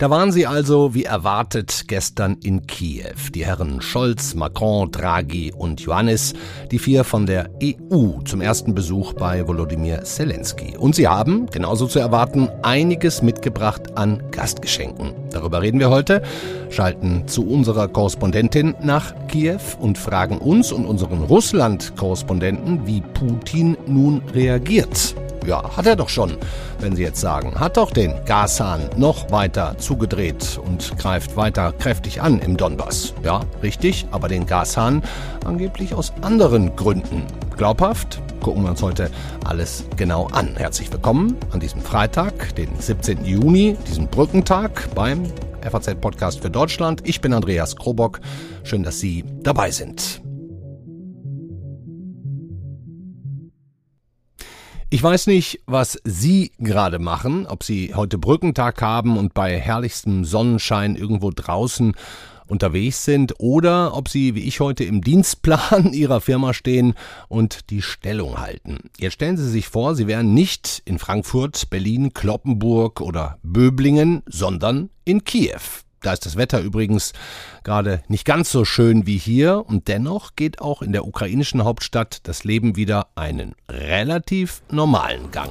Da waren sie also, wie erwartet, gestern in Kiew. Die Herren Scholz, Macron, Draghi und Johannes, die vier von der EU zum ersten Besuch bei Volodymyr Zelensky. Und sie haben, genauso zu erwarten, einiges mitgebracht an Gastgeschenken. Darüber reden wir heute, schalten zu unserer Korrespondentin nach Kiew und fragen uns und unseren Russland-Korrespondenten, wie Putin nun reagiert. Ja, hat er doch schon, wenn Sie jetzt sagen. Hat doch den Gashahn noch weiter zugedreht und greift weiter kräftig an im Donbass. Ja, richtig, aber den Gashahn angeblich aus anderen Gründen. Glaubhaft? Gucken wir uns heute alles genau an. Herzlich willkommen an diesem Freitag, den 17. Juni, diesem Brückentag beim FAZ-Podcast für Deutschland. Ich bin Andreas Krobock. Schön, dass Sie dabei sind. Ich weiß nicht, was Sie gerade machen, ob Sie heute Brückentag haben und bei herrlichstem Sonnenschein irgendwo draußen unterwegs sind oder ob Sie wie ich heute im Dienstplan Ihrer Firma stehen und die Stellung halten. Jetzt stellen Sie sich vor, Sie wären nicht in Frankfurt, Berlin, Kloppenburg oder Böblingen, sondern in Kiew. Da ist das Wetter übrigens gerade nicht ganz so schön wie hier und dennoch geht auch in der ukrainischen Hauptstadt das Leben wieder einen relativ normalen Gang.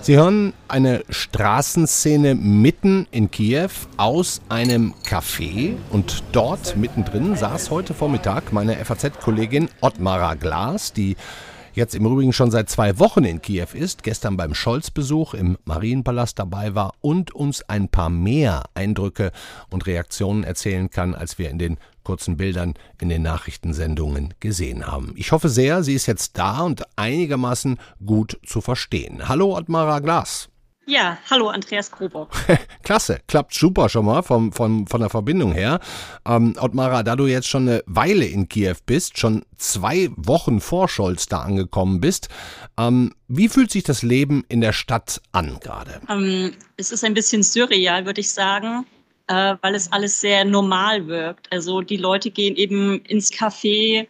Sie hören eine Straßenszene mitten in Kiew aus einem Café und dort mittendrin saß heute Vormittag meine FAZ-Kollegin Ottmara Glas, die jetzt im Übrigen schon seit zwei Wochen in Kiew ist, gestern beim Scholz-Besuch im Marienpalast dabei war und uns ein paar mehr Eindrücke und Reaktionen erzählen kann, als wir in den kurzen Bildern in den Nachrichtensendungen gesehen haben. Ich hoffe sehr, sie ist jetzt da und einigermaßen gut zu verstehen. Hallo Ottmara Glas. Ja, hallo Andreas Krobock. Klasse, klappt super schon mal vom, vom, von der Verbindung her. Ähm, Ottmara, da du jetzt schon eine Weile in Kiew bist, schon zwei Wochen vor Scholz da angekommen bist, ähm, wie fühlt sich das Leben in der Stadt an gerade? Ähm, es ist ein bisschen surreal, würde ich sagen, äh, weil es alles sehr normal wirkt. Also die Leute gehen eben ins Café,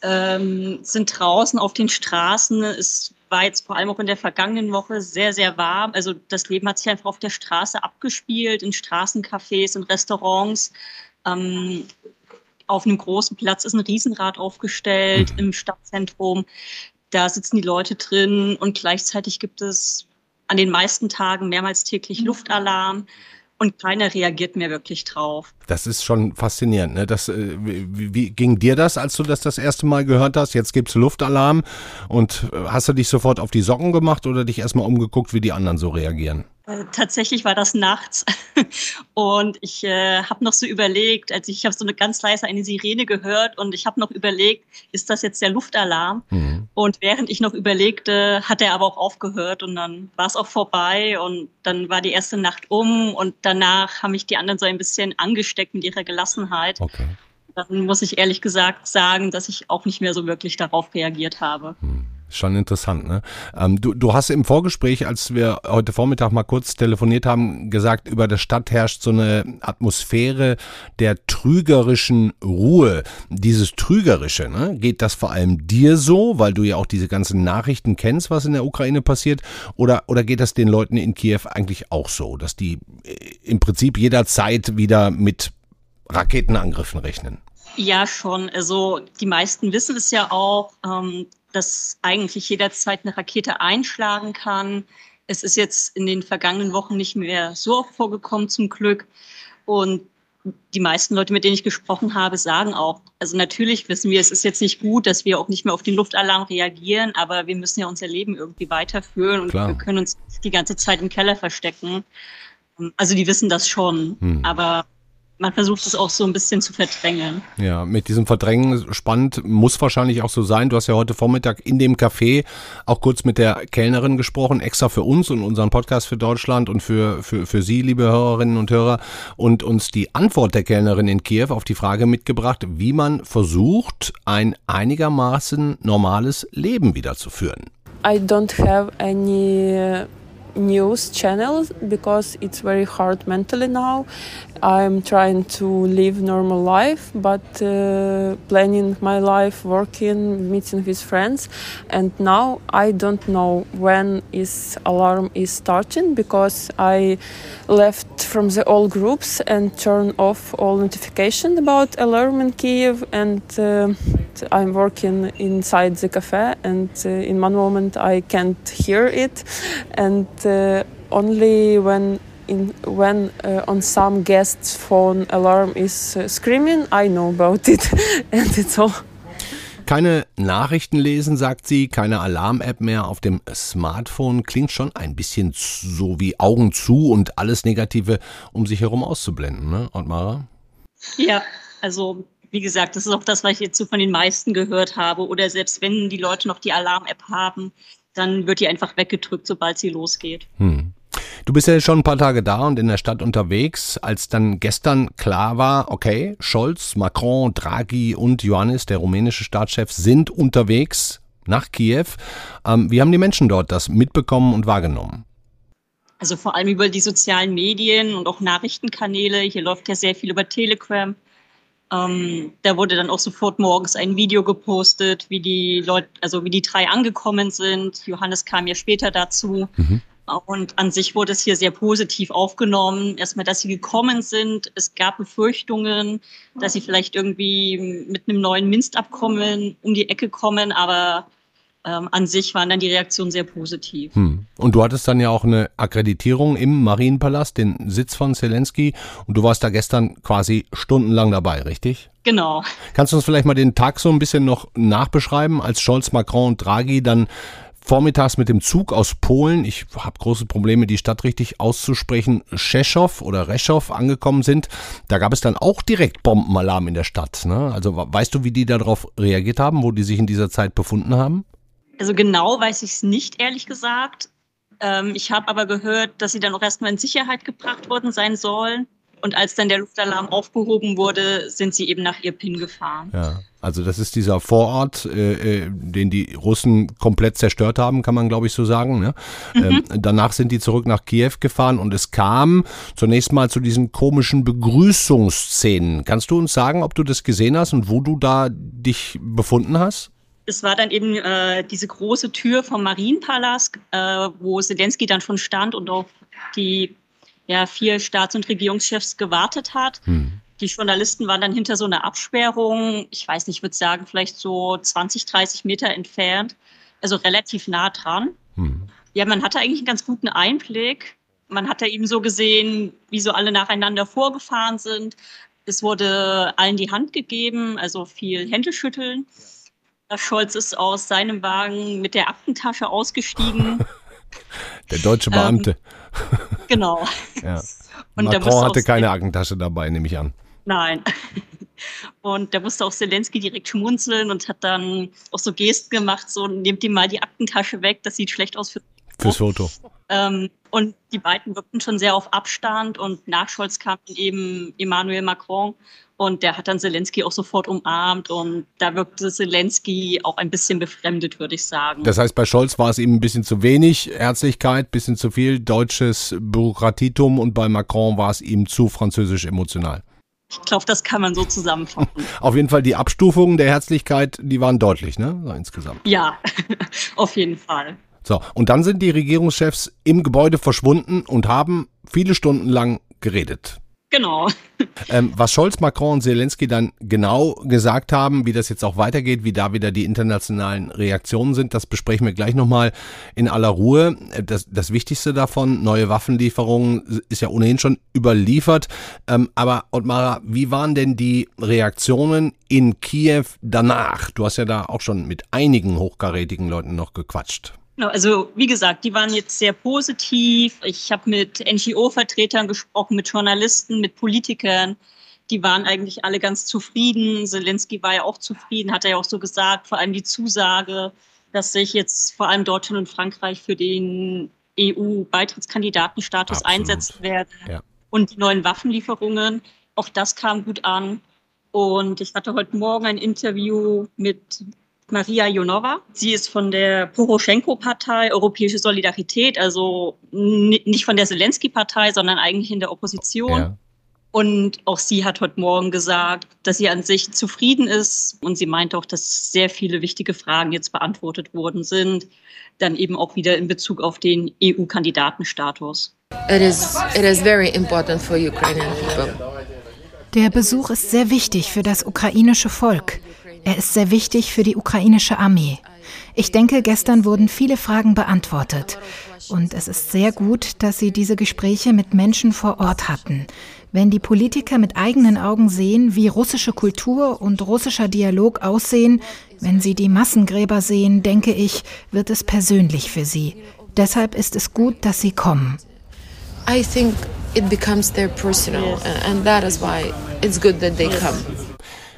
ähm, sind draußen auf den Straßen. Es war jetzt vor allem auch in der vergangenen Woche sehr, sehr warm. Also das Leben hat sich einfach auf der Straße abgespielt, in Straßencafés, in Restaurants. Ähm, auf einem großen Platz ist ein Riesenrad aufgestellt mhm. im Stadtzentrum. Da sitzen die Leute drin und gleichzeitig gibt es an den meisten Tagen mehrmals täglich mhm. Luftalarm und keiner reagiert mehr wirklich drauf. Das ist schon faszinierend. Ne? Das, äh, wie, wie, ging dir das, als du das das erste Mal gehört hast? Jetzt gibt's Luftalarm und äh, hast du dich sofort auf die Socken gemacht oder dich erstmal umgeguckt, wie die anderen so reagieren? Äh, tatsächlich war das nachts und ich äh, habe noch so überlegt, als ich, ich habe so eine ganz leise eine Sirene gehört und ich habe noch überlegt, ist das jetzt der Luftalarm? Mhm. Und während ich noch überlegte, hat er aber auch aufgehört und dann war es auch vorbei und dann war die erste Nacht um und danach haben mich die anderen so ein bisschen angesteckt mit ihrer Gelassenheit. Okay. Dann muss ich ehrlich gesagt sagen, dass ich auch nicht mehr so wirklich darauf reagiert habe. Mhm. Schon interessant, ne? Ähm, du, du hast im Vorgespräch, als wir heute Vormittag mal kurz telefoniert haben, gesagt, über der Stadt herrscht so eine Atmosphäre der trügerischen Ruhe. Dieses Trügerische, ne? Geht das vor allem dir so, weil du ja auch diese ganzen Nachrichten kennst, was in der Ukraine passiert? Oder, oder geht das den Leuten in Kiew eigentlich auch so, dass die äh, im Prinzip jederzeit wieder mit Raketenangriffen rechnen? Ja, schon. Also die meisten wissen es ja auch. Ähm, dass eigentlich jederzeit eine Rakete einschlagen kann. Es ist jetzt in den vergangenen Wochen nicht mehr so oft vorgekommen, zum Glück. Und die meisten Leute, mit denen ich gesprochen habe, sagen auch, also natürlich wissen wir, es ist jetzt nicht gut, dass wir auch nicht mehr auf den Luftalarm reagieren, aber wir müssen ja unser Leben irgendwie weiterführen und Klar. wir können uns die ganze Zeit im Keller verstecken. Also die wissen das schon, hm. aber man versucht es auch so ein bisschen zu verdrängen. Ja, mit diesem Verdrängen spannend muss wahrscheinlich auch so sein. Du hast ja heute Vormittag in dem Café auch kurz mit der Kellnerin gesprochen, extra für uns und unseren Podcast für Deutschland und für, für, für Sie, liebe Hörerinnen und Hörer, und uns die Antwort der Kellnerin in Kiew auf die Frage mitgebracht, wie man versucht, ein einigermaßen normales Leben wiederzuführen. I don't have any news channel because it's very hard mentally now. I'm trying to live normal life, but uh, planning my life, working, meeting with friends, and now I don't know when is alarm is starting because I left from the all groups and turned off all notification about alarm in Kiev, and uh, I'm working inside the cafe, and uh, in one moment I can't hear it, and uh, only when in, when uh, on some guest's phone alarm is uh, screaming, I know about it, and it's all. Keine Nachrichten lesen, sagt sie, keine Alarm-App mehr auf dem Smartphone. Klingt schon ein bisschen so wie Augen zu und alles Negative um sich herum auszublenden, ne, Ottmara? Ja, also wie gesagt, das ist auch das, was ich jetzt so von den meisten gehört habe. Oder selbst wenn die Leute noch die Alarm-App haben, dann wird die einfach weggedrückt, sobald sie losgeht. Hm. Du bist ja schon ein paar Tage da und in der Stadt unterwegs, als dann gestern klar war, okay, Scholz, Macron, Draghi und Ioannis, der rumänische Staatschef, sind unterwegs nach Kiew. Ähm, wie haben die Menschen dort das mitbekommen und wahrgenommen? Also vor allem über die sozialen Medien und auch Nachrichtenkanäle. Hier läuft ja sehr viel über Telegram. Ähm, da wurde dann auch sofort morgens ein Video gepostet, wie die Leute, also wie die drei angekommen sind. Johannes kam ja später dazu. Mhm. Und an sich wurde es hier sehr positiv aufgenommen. Erstmal, dass sie gekommen sind. Es gab Befürchtungen, dass sie vielleicht irgendwie mit einem neuen Minstabkommen um die Ecke kommen, aber ähm, an sich waren dann die Reaktionen sehr positiv. Hm. Und du hattest dann ja auch eine Akkreditierung im Marienpalast, den Sitz von Zelensky. Und du warst da gestern quasi stundenlang dabei, richtig? Genau. Kannst du uns vielleicht mal den Tag so ein bisschen noch nachbeschreiben, als Scholz, Macron und Draghi dann vormittags mit dem Zug aus Polen, ich habe große Probleme, die Stadt richtig auszusprechen, Rzeszow oder Reschow angekommen sind. Da gab es dann auch direkt Bombenalarm in der Stadt. Ne? Also weißt du, wie die darauf reagiert haben, wo die sich in dieser Zeit befunden haben? Also genau weiß ich es nicht, ehrlich gesagt. Ähm, ich habe aber gehört, dass sie dann auch erstmal in Sicherheit gebracht worden sein sollen. Und als dann der Luftalarm aufgehoben wurde, sind sie eben nach Irpin gefahren. Ja, also das ist dieser Vorort, äh, äh den die Russen komplett zerstört haben, kann man glaube ich so sagen. Ne? Mhm. Ähm, danach sind die zurück nach Kiew gefahren und es kam zunächst mal zu diesen komischen Begrüßungsszenen. Kannst du uns sagen, ob du das gesehen hast und wo du da dich befunden hast? Es war dann eben äh, diese große Tür vom Marienpalast, äh, wo Zelensky dann schon stand und auf die ja, vier Staats- und Regierungschefs gewartet hat. Hm. Die Journalisten waren dann hinter so einer Absperrung, ich weiß nicht, ich würde sagen, vielleicht so 20, 30 Meter entfernt, also relativ nah dran. Hm. Ja, man hatte eigentlich einen ganz guten Einblick. Man hat da eben so gesehen, wie so alle nacheinander vorgefahren sind. Es wurde allen die Hand gegeben, also viel Händeschütteln. Scholz ist aus seinem Wagen mit der Aktentasche ausgestiegen. Der deutsche Beamte. Ähm, genau. ja. Und Macron hatte keine Aktentasche dabei, nehme ich an. Nein. Und da musste auch Zelensky direkt schmunzeln und hat dann auch so Gesten gemacht, so nehmt ihm mal die Aktentasche weg, das sieht schlecht aus für fürs Foto. Ähm, und die beiden wirkten schon sehr auf Abstand und nach Scholz kam eben Emmanuel Macron und der hat dann Zelensky auch sofort umarmt und da wirkte Zelensky auch ein bisschen befremdet, würde ich sagen. Das heißt, bei Scholz war es ihm ein bisschen zu wenig Herzlichkeit, ein bisschen zu viel deutsches Bürokratietum und bei Macron war es ihm zu französisch emotional. Ich glaube, das kann man so zusammenfassen. Auf jeden Fall die Abstufungen der Herzlichkeit, die waren deutlich, ne? Insgesamt. Ja, auf jeden Fall. So, und dann sind die Regierungschefs im Gebäude verschwunden und haben viele Stunden lang geredet. Genau. Ähm, was Scholz, Macron und Zelensky dann genau gesagt haben, wie das jetzt auch weitergeht, wie da wieder die internationalen Reaktionen sind, das besprechen wir gleich nochmal in aller Ruhe. Das, das Wichtigste davon, neue Waffenlieferungen, ist ja ohnehin schon überliefert. Ähm, aber Ottmara, wie waren denn die Reaktionen in Kiew danach? Du hast ja da auch schon mit einigen hochkarätigen Leuten noch gequatscht. Genau, also wie gesagt, die waren jetzt sehr positiv. Ich habe mit NGO-Vertretern gesprochen, mit Journalisten, mit Politikern. Die waren eigentlich alle ganz zufrieden. Zelensky war ja auch zufrieden, hat er ja auch so gesagt. Vor allem die Zusage, dass sich jetzt vor allem Deutschland und Frankreich für den EU-Beitrittskandidatenstatus einsetzen werden. Ja. Und die neuen Waffenlieferungen, auch das kam gut an. Und ich hatte heute Morgen ein Interview mit Maria Jonova. Sie ist von der Poroschenko-Partei Europäische Solidarität, also nicht von der Zelensky-Partei, sondern eigentlich in der Opposition. Ja. Und auch sie hat heute Morgen gesagt, dass sie an sich zufrieden ist. Und sie meint auch, dass sehr viele wichtige Fragen jetzt beantwortet worden sind. Dann eben auch wieder in Bezug auf den EU-Kandidatenstatus. It is, it is very important for Ukrainian people. Der Besuch ist sehr wichtig für das ukrainische Volk. Er ist sehr wichtig für die ukrainische Armee. Ich denke, gestern wurden viele Fragen beantwortet. Und es ist sehr gut, dass Sie diese Gespräche mit Menschen vor Ort hatten. Wenn die Politiker mit eigenen Augen sehen, wie russische Kultur und russischer Dialog aussehen, wenn sie die Massengräber sehen, denke ich, wird es persönlich für sie. Deshalb ist es gut, dass sie kommen. I think it becomes their personal and that is why it's good that they come.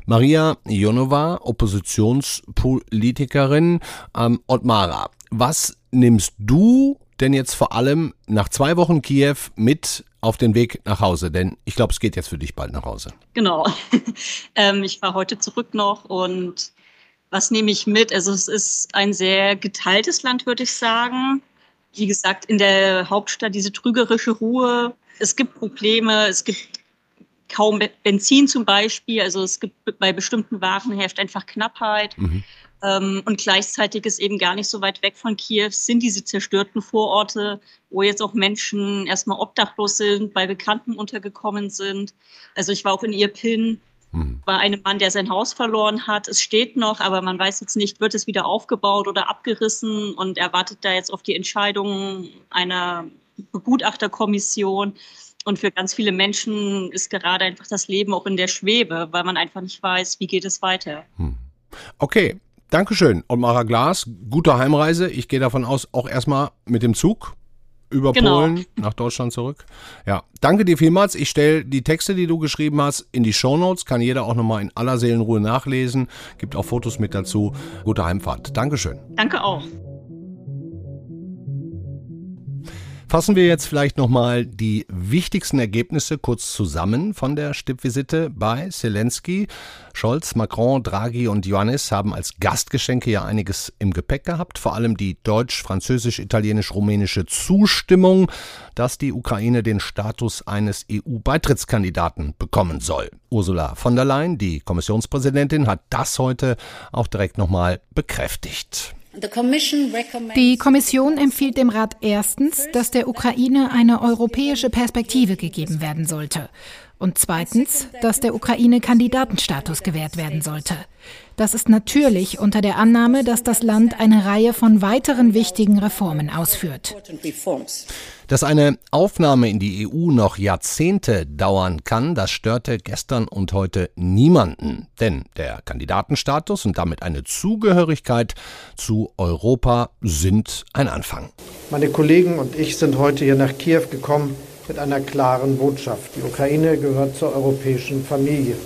Maria Jonova, Oppositionspolitikerin. Ähm, Otmara, was nimmst du denn jetzt vor allem nach zwei Wochen Kiew mit auf den Weg nach Hause? Denn ich glaube, es geht jetzt für dich bald nach Hause. Genau. ähm, ich fahre heute zurück noch und was nehme ich mit? Also es ist ein sehr geteiltes Land, würde ich sagen. Wie gesagt, in der Hauptstadt diese trügerische Ruhe. Es gibt Probleme, es gibt kaum Benzin zum Beispiel. Also es gibt bei bestimmten Waren herrscht einfach Knappheit. Mhm. Ähm, und gleichzeitig ist eben gar nicht so weit weg von Kiew sind diese zerstörten Vororte, wo jetzt auch Menschen erstmal obdachlos sind, bei Bekannten untergekommen sind. Also ich war auch in Irpin mhm. bei einem Mann, der sein Haus verloren hat. Es steht noch, aber man weiß jetzt nicht, wird es wieder aufgebaut oder abgerissen und er wartet da jetzt auf die Entscheidung einer Begutachterkommission. Und für ganz viele Menschen ist gerade einfach das Leben auch in der Schwebe, weil man einfach nicht weiß, wie geht es weiter. Hm. Okay, Dankeschön. Und Mara Glas, gute Heimreise. Ich gehe davon aus, auch erstmal mit dem Zug über genau. Polen nach Deutschland zurück. Ja, danke dir vielmals. Ich stelle die Texte, die du geschrieben hast, in die Shownotes. Kann jeder auch nochmal in aller Seelenruhe nachlesen. Gibt auch Fotos mit dazu. Gute Heimfahrt. Dankeschön. Danke auch. Fassen wir jetzt vielleicht nochmal die wichtigsten Ergebnisse kurz zusammen von der Stippvisite bei Zelensky. Scholz, Macron, Draghi und Ioannis haben als Gastgeschenke ja einiges im Gepäck gehabt, vor allem die deutsch, französisch, italienisch, rumänische Zustimmung, dass die Ukraine den Status eines EU-Beitrittskandidaten bekommen soll. Ursula von der Leyen, die Kommissionspräsidentin, hat das heute auch direkt nochmal bekräftigt. Die Kommission empfiehlt dem Rat erstens, dass der Ukraine eine europäische Perspektive gegeben werden sollte und zweitens, dass der Ukraine Kandidatenstatus gewährt werden sollte. Das ist natürlich unter der Annahme, dass das Land eine Reihe von weiteren wichtigen Reformen ausführt. Dass eine Aufnahme in die EU noch Jahrzehnte dauern kann, das störte gestern und heute niemanden. Denn der Kandidatenstatus und damit eine Zugehörigkeit zu Europa sind ein Anfang. Meine Kollegen und ich sind heute hier nach Kiew gekommen mit einer klaren Botschaft. Die Ukraine gehört zur europäischen Familie.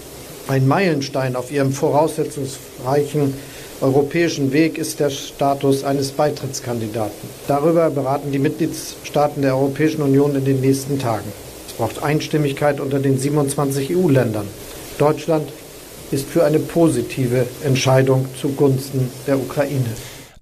Ein Meilenstein auf ihrem voraussetzungsreichen europäischen Weg ist der Status eines Beitrittskandidaten. Darüber beraten die Mitgliedstaaten der Europäischen Union in den nächsten Tagen. Es braucht Einstimmigkeit unter den 27 EU-Ländern. Deutschland ist für eine positive Entscheidung zugunsten der Ukraine.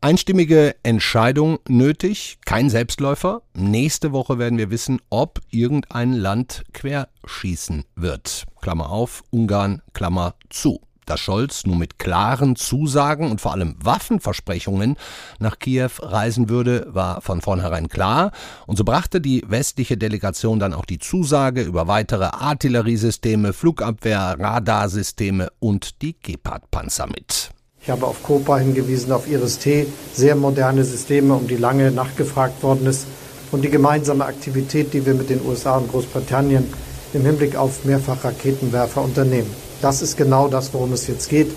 Einstimmige Entscheidung nötig, kein Selbstläufer. Nächste Woche werden wir wissen, ob irgendein Land querschießen wird. Klammer auf, Ungarn, Klammer zu. Dass Scholz nun mit klaren Zusagen und vor allem Waffenversprechungen nach Kiew reisen würde, war von vornherein klar. Und so brachte die westliche Delegation dann auch die Zusage über weitere Artilleriesysteme, Flugabwehr, Radarsysteme und die Gepard-Panzer mit. Ich habe auf COPA hingewiesen, auf Iris-T, sehr moderne Systeme, um die lange nachgefragt worden ist. Und die gemeinsame Aktivität, die wir mit den USA und Großbritannien im Hinblick auf Mehrfachraketenwerfer unternehmen. Das ist genau das, worum es jetzt geht.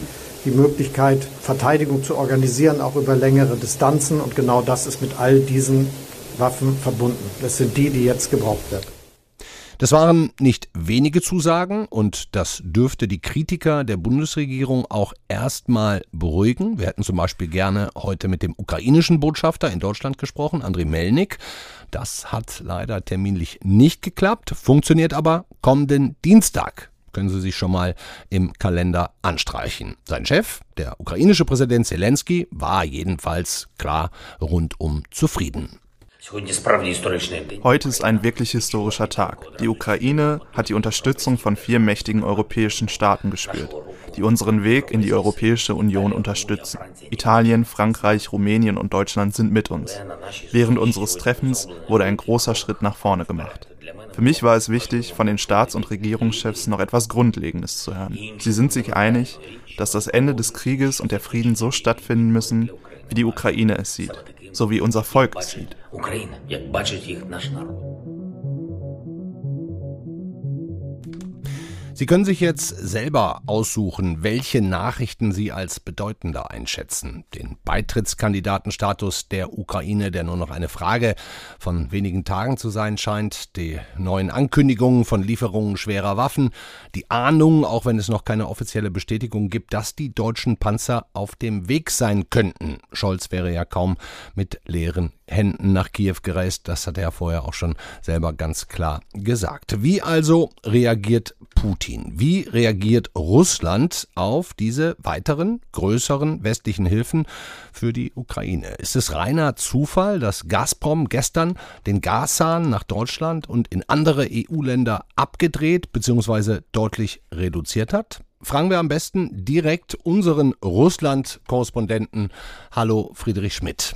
Die Möglichkeit, Verteidigung zu organisieren, auch über längere Distanzen. Und genau das ist mit all diesen Waffen verbunden. Das sind die, die jetzt gebraucht werden. Das waren nicht wenige Zusagen und das dürfte die Kritiker der Bundesregierung auch erstmal beruhigen. Wir hätten zum Beispiel gerne heute mit dem ukrainischen Botschafter in Deutschland gesprochen, Andriy Melnik. Das hat leider terminlich nicht geklappt, funktioniert aber kommenden Dienstag. Können Sie sich schon mal im Kalender anstreichen. Sein Chef, der ukrainische Präsident Zelensky, war jedenfalls klar rundum zufrieden. Heute ist ein wirklich historischer Tag. Die Ukraine hat die Unterstützung von vier mächtigen europäischen Staaten gespürt, die unseren Weg in die Europäische Union unterstützen. Italien, Frankreich, Rumänien und Deutschland sind mit uns. Während unseres Treffens wurde ein großer Schritt nach vorne gemacht. Für mich war es wichtig, von den Staats- und Regierungschefs noch etwas Grundlegendes zu hören. Sie sind sich einig, dass das Ende des Krieges und der Frieden so stattfinden müssen, wie die Ukraine es sieht, so wie unser Volk es sieht. Sie können sich jetzt selber aussuchen, welche Nachrichten Sie als bedeutender einschätzen. Den Beitrittskandidatenstatus der Ukraine, der nur noch eine Frage von wenigen Tagen zu sein scheint, die neuen Ankündigungen von Lieferungen schwerer Waffen, die Ahnung, auch wenn es noch keine offizielle Bestätigung gibt, dass die deutschen Panzer auf dem Weg sein könnten. Scholz wäre ja kaum mit leeren Händen nach Kiew gereist, das hat er vorher auch schon selber ganz klar gesagt. Wie also reagiert Putin? Wie reagiert Russland auf diese weiteren, größeren westlichen Hilfen für die Ukraine? Ist es reiner Zufall, dass Gazprom gestern den Gashahn nach Deutschland und in andere EU-Länder abgedreht bzw. deutlich reduziert hat? Fragen wir am besten direkt unseren Russland-Korrespondenten. Hallo Friedrich Schmidt.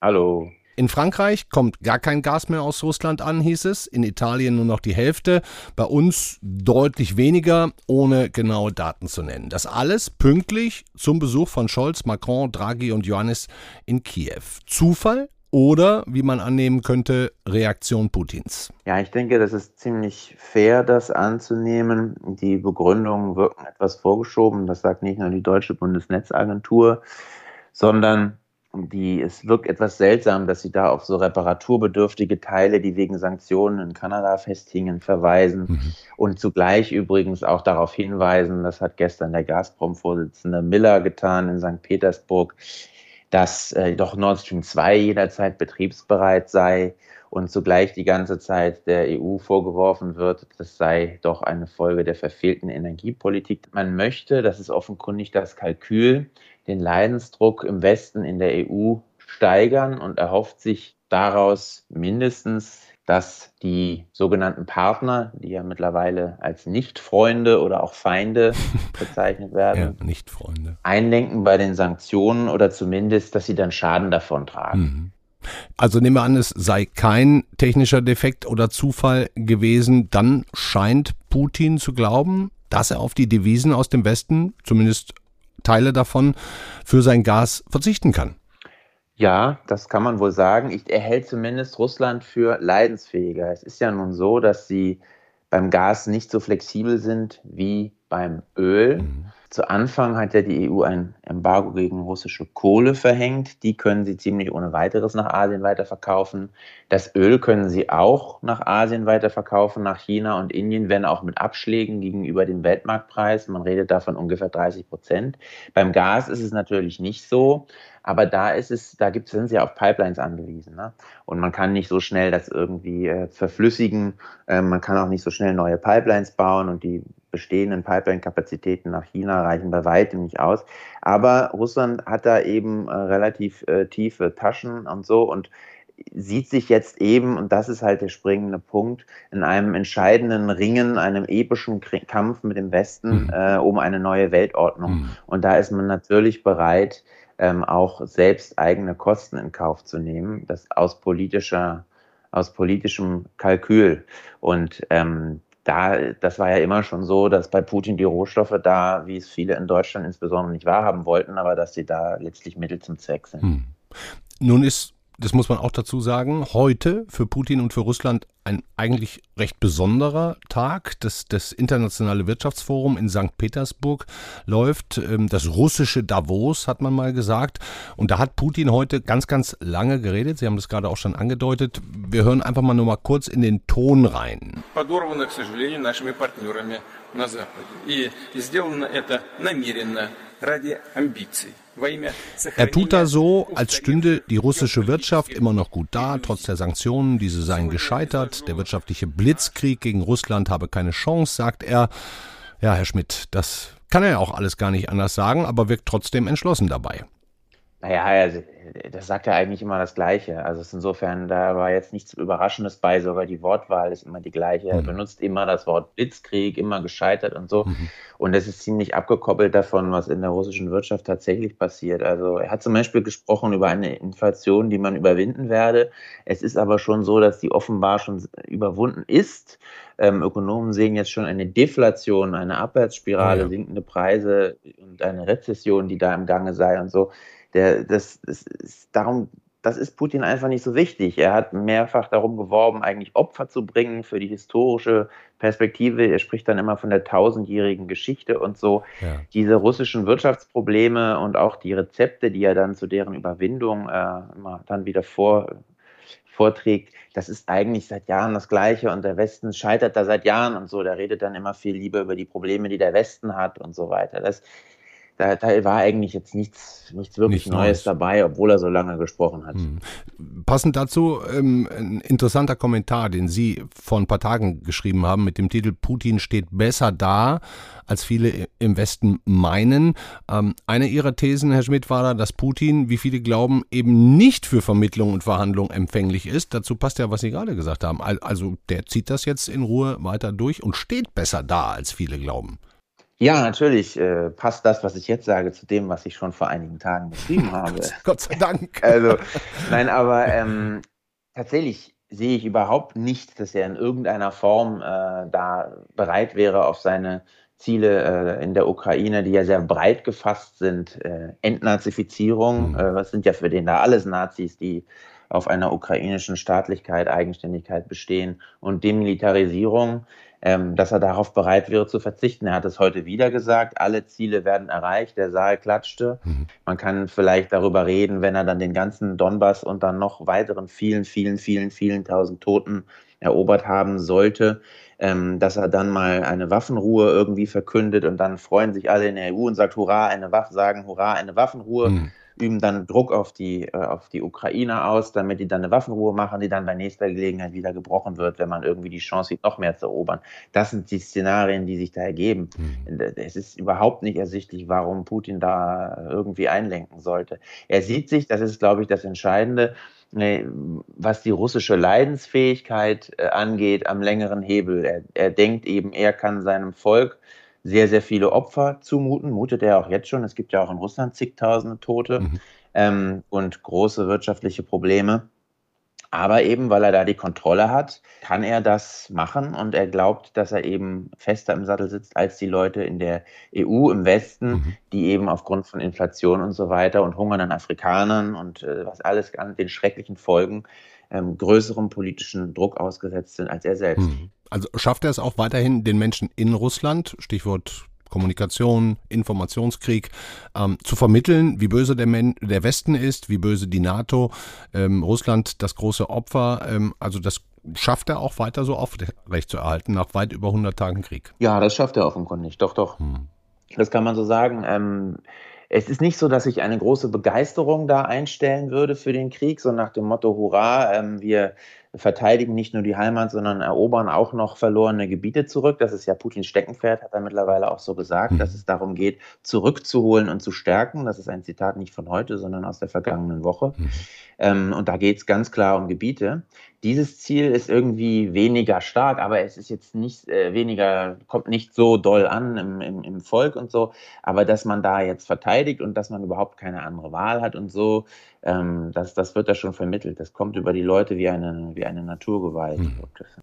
Hallo. In Frankreich kommt gar kein Gas mehr aus Russland an, hieß es. In Italien nur noch die Hälfte. Bei uns deutlich weniger, ohne genaue Daten zu nennen. Das alles pünktlich zum Besuch von Scholz, Macron, Draghi und Johannes in Kiew. Zufall? Oder, wie man annehmen könnte, Reaktion Putins? Ja, ich denke, das ist ziemlich fair, das anzunehmen. Die Begründungen wirken etwas vorgeschoben. Das sagt nicht nur die deutsche Bundesnetzagentur, sondern die, es wirkt etwas seltsam, dass sie da auf so reparaturbedürftige Teile, die wegen Sanktionen in Kanada festhingen, verweisen mhm. und zugleich übrigens auch darauf hinweisen, das hat gestern der Gazprom-Vorsitzende Miller getan in St. Petersburg, dass äh, doch Nord Stream 2 jederzeit betriebsbereit sei und zugleich die ganze Zeit der EU vorgeworfen wird, das sei doch eine Folge der verfehlten Energiepolitik. Man möchte, das ist offenkundig das Kalkül, den Leidensdruck im Westen in der EU steigern und erhofft sich daraus mindestens, dass die sogenannten Partner, die ja mittlerweile als Nicht-Freunde oder auch Feinde bezeichnet werden, ja, Nicht-Freunde, einlenken bei den Sanktionen oder zumindest, dass sie dann Schaden davon tragen. Mhm. Also nehmen wir an, es sei kein technischer Defekt oder Zufall gewesen, dann scheint Putin zu glauben, dass er auf die Devisen aus dem Westen, zumindest Teile davon für sein Gas verzichten kann. Ja, das kann man wohl sagen. Ich, er hält zumindest Russland für leidensfähiger. Es ist ja nun so, dass sie beim Gas nicht so flexibel sind wie beim Öl. Mhm. Zu Anfang hat ja die EU ein Embargo gegen russische Kohle verhängt. Die können sie ziemlich ohne weiteres nach Asien weiterverkaufen. Das Öl können sie auch nach Asien weiterverkaufen, nach China und Indien, wenn auch mit Abschlägen gegenüber dem Weltmarktpreis. Man redet davon ungefähr 30 Prozent. Beim Gas ist es natürlich nicht so. Aber da ist es, da gibt, sind sie auf Pipelines angewiesen. Ne? Und man kann nicht so schnell das irgendwie äh, verflüssigen. Äh, man kann auch nicht so schnell neue Pipelines bauen und die bestehenden Pipeline-Kapazitäten nach China reichen bei weitem nicht aus. Aber Russland hat da eben äh, relativ äh, tiefe Taschen und so und sieht sich jetzt eben, und das ist halt der springende Punkt, in einem entscheidenden Ringen, einem epischen Kampf mit dem Westen mhm. äh, um eine neue Weltordnung. Mhm. Und da ist man natürlich bereit, ähm, auch selbst eigene Kosten in Kauf zu nehmen, das aus politischer, aus politischem Kalkül. Und ähm, da, das war ja immer schon so, dass bei Putin die Rohstoffe da, wie es viele in Deutschland insbesondere nicht wahrhaben wollten, aber dass sie da letztlich Mittel zum Zweck sind. Hm. Nun ist das muss man auch dazu sagen, heute für Putin und für Russland ein eigentlich recht besonderer Tag. Das, das Internationale Wirtschaftsforum in St. Petersburg läuft. Ähm, das russische Davos, hat man mal gesagt. Und da hat Putin heute ganz, ganz lange geredet. Sie haben das gerade auch schon angedeutet. Wir hören einfach mal nur mal kurz in den Ton rein. Подорвано, к сожалению, нашими партнерами на Западе. И сделано это намеренно ради амбиций. Er tut da so, als stünde die russische Wirtschaft immer noch gut da, trotz der Sanktionen. Diese seien gescheitert. Der wirtschaftliche Blitzkrieg gegen Russland habe keine Chance, sagt er. Ja, Herr Schmidt, das kann er ja auch alles gar nicht anders sagen, aber wirkt trotzdem entschlossen dabei. Naja, also, das sagt ja eigentlich immer das Gleiche. Also insofern, da war jetzt nichts Überraschendes bei, sogar die Wortwahl ist immer die gleiche. Er mhm. benutzt immer das Wort Blitzkrieg, immer gescheitert und so. Mhm. Und das ist ziemlich abgekoppelt davon, was in der russischen Wirtschaft tatsächlich passiert. Also er hat zum Beispiel gesprochen über eine Inflation, die man überwinden werde. Es ist aber schon so, dass die offenbar schon überwunden ist. Ähm, Ökonomen sehen jetzt schon eine Deflation, eine Abwärtsspirale, ja. sinkende Preise und eine Rezession, die da im Gange sei und so der, das, das ist darum, das ist Putin einfach nicht so wichtig. Er hat mehrfach darum geworben, eigentlich Opfer zu bringen für die historische Perspektive. Er spricht dann immer von der tausendjährigen Geschichte und so. Ja. Diese russischen Wirtschaftsprobleme und auch die Rezepte, die er dann zu deren Überwindung äh, immer dann wieder vor, vorträgt, das ist eigentlich seit Jahren das Gleiche und der Westen scheitert da seit Jahren und so. Der redet dann immer viel lieber über die Probleme, die der Westen hat und so weiter. Das, da, da war eigentlich jetzt nichts, nichts wirklich Nicht Neues, Neues dabei, obwohl er so lange gesprochen hat. Hm. Passend dazu ähm, ein interessanter Kommentar, den Sie vor ein paar Tagen geschrieben haben mit dem Titel Putin steht besser da, als viele im Westen meinen. Ähm, eine Ihrer Thesen, Herr Schmidt, war da, dass Putin, wie viele glauben, eben nicht für Vermittlung und Verhandlung empfänglich ist. Dazu passt ja, was Sie gerade gesagt haben. Also der zieht das jetzt in Ruhe weiter durch und steht besser da, als viele glauben. Ja, natürlich äh, passt das, was ich jetzt sage, zu dem, was ich schon vor einigen Tagen geschrieben habe. Gott sei Dank. Also, nein, aber ähm, tatsächlich sehe ich überhaupt nicht, dass er in irgendeiner Form äh, da bereit wäre, auf seine Ziele äh, in der Ukraine, die ja sehr breit gefasst sind, äh, Entnazifizierung, mhm. äh, was sind ja für den da alles Nazis, die auf einer ukrainischen Staatlichkeit, Eigenständigkeit bestehen und Demilitarisierung, dass er darauf bereit wäre zu verzichten. Er hat es heute wieder gesagt, alle Ziele werden erreicht, der Saal klatschte. Mhm. Man kann vielleicht darüber reden, wenn er dann den ganzen Donbass und dann noch weiteren vielen, vielen, vielen, vielen tausend Toten erobert haben sollte, ähm, dass er dann mal eine Waffenruhe irgendwie verkündet und dann freuen sich alle in der EU und sagt Hurra, eine Waffe, sagen Hurra, eine Waffenruhe. Mhm üben dann Druck auf die, äh, auf die Ukrainer aus, damit die dann eine Waffenruhe machen, die dann bei nächster Gelegenheit wieder gebrochen wird, wenn man irgendwie die Chance sieht, noch mehr zu erobern. Das sind die Szenarien, die sich da ergeben. Mhm. Es ist überhaupt nicht ersichtlich, warum Putin da irgendwie einlenken sollte. Er sieht sich, das ist, glaube ich, das Entscheidende, was die russische Leidensfähigkeit äh, angeht, am längeren Hebel. Er, er denkt eben, er kann seinem Volk sehr, sehr viele Opfer zumuten, mutet er auch jetzt schon. Es gibt ja auch in Russland zigtausende Tote mhm. ähm, und große wirtschaftliche Probleme. Aber eben, weil er da die Kontrolle hat, kann er das machen und er glaubt, dass er eben fester im Sattel sitzt als die Leute in der EU im Westen, mhm. die eben aufgrund von Inflation und so weiter und hungernden Afrikanern und äh, was alles an den schrecklichen Folgen ähm, größerem politischen Druck ausgesetzt sind als er selbst. Mhm. Also schafft er es auch weiterhin, den Menschen in Russland, Stichwort Kommunikation, Informationskrieg, ähm, zu vermitteln, wie böse der, Men der Westen ist, wie böse die NATO, ähm, Russland das große Opfer. Ähm, also das schafft er auch weiter so aufrecht zu erhalten nach weit über 100 Tagen Krieg. Ja, das schafft er offenkundig. Doch, doch. Hm. Das kann man so sagen. Ähm, es ist nicht so, dass ich eine große Begeisterung da einstellen würde für den Krieg, so nach dem Motto, hurra, ähm, wir verteidigen nicht nur die Heimat, sondern erobern auch noch verlorene Gebiete zurück. Das ist ja Putins Steckenpferd, hat er mittlerweile auch so gesagt, mhm. dass es darum geht, zurückzuholen und zu stärken. Das ist ein Zitat nicht von heute, sondern aus der vergangenen Woche. Mhm. Ähm, und da geht es ganz klar um Gebiete. Dieses Ziel ist irgendwie weniger stark, aber es ist jetzt nicht äh, weniger, kommt nicht so doll an im, im, im Volk und so. Aber dass man da jetzt verteidigt und dass man überhaupt keine andere Wahl hat und so, ähm, das, das wird da schon vermittelt. Das kommt über die Leute wie eine, wie eine Naturgewalt.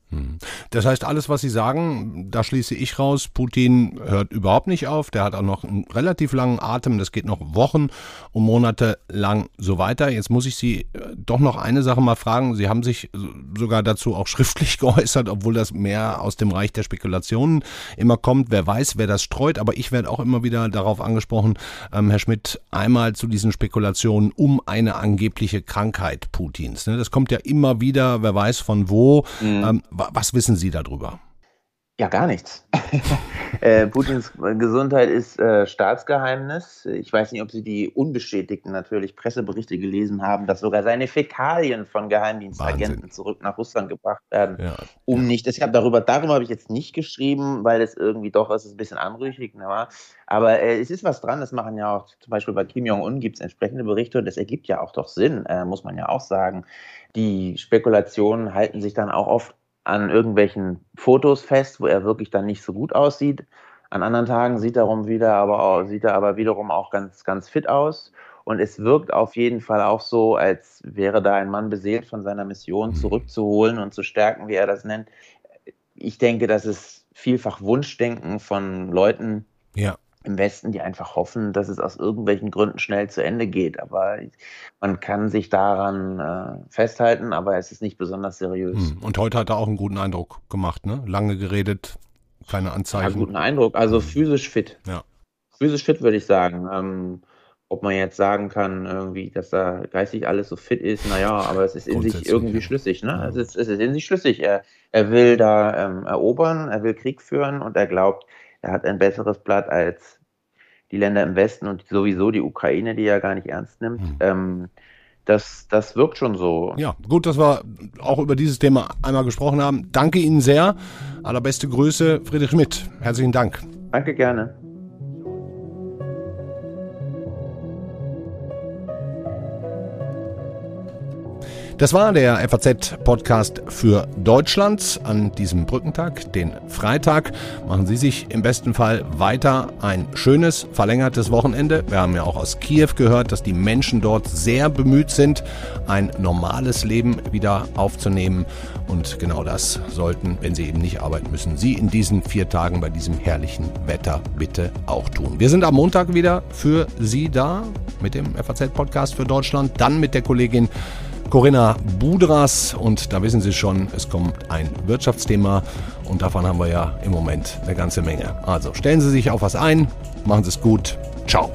Hm. Das heißt, alles, was Sie sagen, da schließe ich raus, Putin hört überhaupt nicht auf. Der hat auch noch einen relativ langen Atem. Das geht noch Wochen und Monate lang so weiter. Jetzt muss ich Sie äh, doch noch eine Sache mal fragen. Sie haben sich sogar dazu auch schriftlich geäußert, obwohl das mehr aus dem Reich der Spekulationen immer kommt. Wer weiß, wer das streut. Aber ich werde auch immer wieder darauf angesprochen, ähm, Herr Schmidt, einmal zu diesen Spekulationen um eine angebliche Krankheit Putins. Ne? Das kommt ja immer wieder, wer weiß von wo. Mhm. Ähm, was wissen Sie darüber? Ja, gar nichts. äh, Putins Gesundheit ist äh, Staatsgeheimnis. Ich weiß nicht, ob Sie die unbestätigten natürlich Presseberichte gelesen haben, dass sogar seine Fäkalien von Geheimdienstagenten Wahnsinn. zurück nach Russland gebracht werden, ja. um nicht. Ich habe darüber, darüber habe ich jetzt nicht geschrieben, weil es irgendwie doch es ist ein bisschen anrüchig war. Aber äh, es ist was dran. Das machen ja auch zum Beispiel bei Kim Jong Un gibt es entsprechende Berichte und das ergibt ja auch doch Sinn, äh, muss man ja auch sagen. Die Spekulationen halten sich dann auch oft an irgendwelchen Fotos fest, wo er wirklich dann nicht so gut aussieht. An anderen Tagen sieht er, wieder aber, sieht er aber wiederum auch ganz, ganz fit aus. Und es wirkt auf jeden Fall auch so, als wäre da ein Mann beseelt von seiner Mission mhm. zurückzuholen und zu stärken, wie er das nennt. Ich denke, das ist vielfach Wunschdenken von Leuten, ja im Westen, die einfach hoffen, dass es aus irgendwelchen Gründen schnell zu Ende geht. Aber man kann sich daran äh, festhalten, aber es ist nicht besonders seriös. Hm. Und heute hat er auch einen guten Eindruck gemacht, ne? Lange geredet, keine Anzeichen. einen guten Eindruck, also hm. physisch fit. Ja. Physisch fit würde ich sagen. Ähm, ob man jetzt sagen kann, irgendwie, dass da geistig alles so fit ist, naja, aber es ist in sich irgendwie ja. schlüssig, ne? Ja. Es, ist, es ist in sich schlüssig. Er, er will da ähm, erobern, er will Krieg führen und er glaubt, er hat ein besseres Blatt als die Länder im Westen und sowieso die Ukraine, die er gar nicht ernst nimmt. Mhm. Ähm, das, das wirkt schon so. Ja, gut, dass wir auch über dieses Thema einmal gesprochen haben. Danke Ihnen sehr. Allerbeste Grüße, Friedrich Schmidt. Herzlichen Dank. Danke gerne. Das war der FAZ-Podcast für Deutschland an diesem Brückentag, den Freitag. Machen Sie sich im besten Fall weiter ein schönes, verlängertes Wochenende. Wir haben ja auch aus Kiew gehört, dass die Menschen dort sehr bemüht sind, ein normales Leben wieder aufzunehmen. Und genau das sollten, wenn Sie eben nicht arbeiten müssen, Sie in diesen vier Tagen bei diesem herrlichen Wetter bitte auch tun. Wir sind am Montag wieder für Sie da mit dem FAZ-Podcast für Deutschland, dann mit der Kollegin Corinna Budras und da wissen Sie schon, es kommt ein Wirtschaftsthema und davon haben wir ja im Moment eine ganze Menge. Also stellen Sie sich auf was ein, machen Sie es gut. Ciao.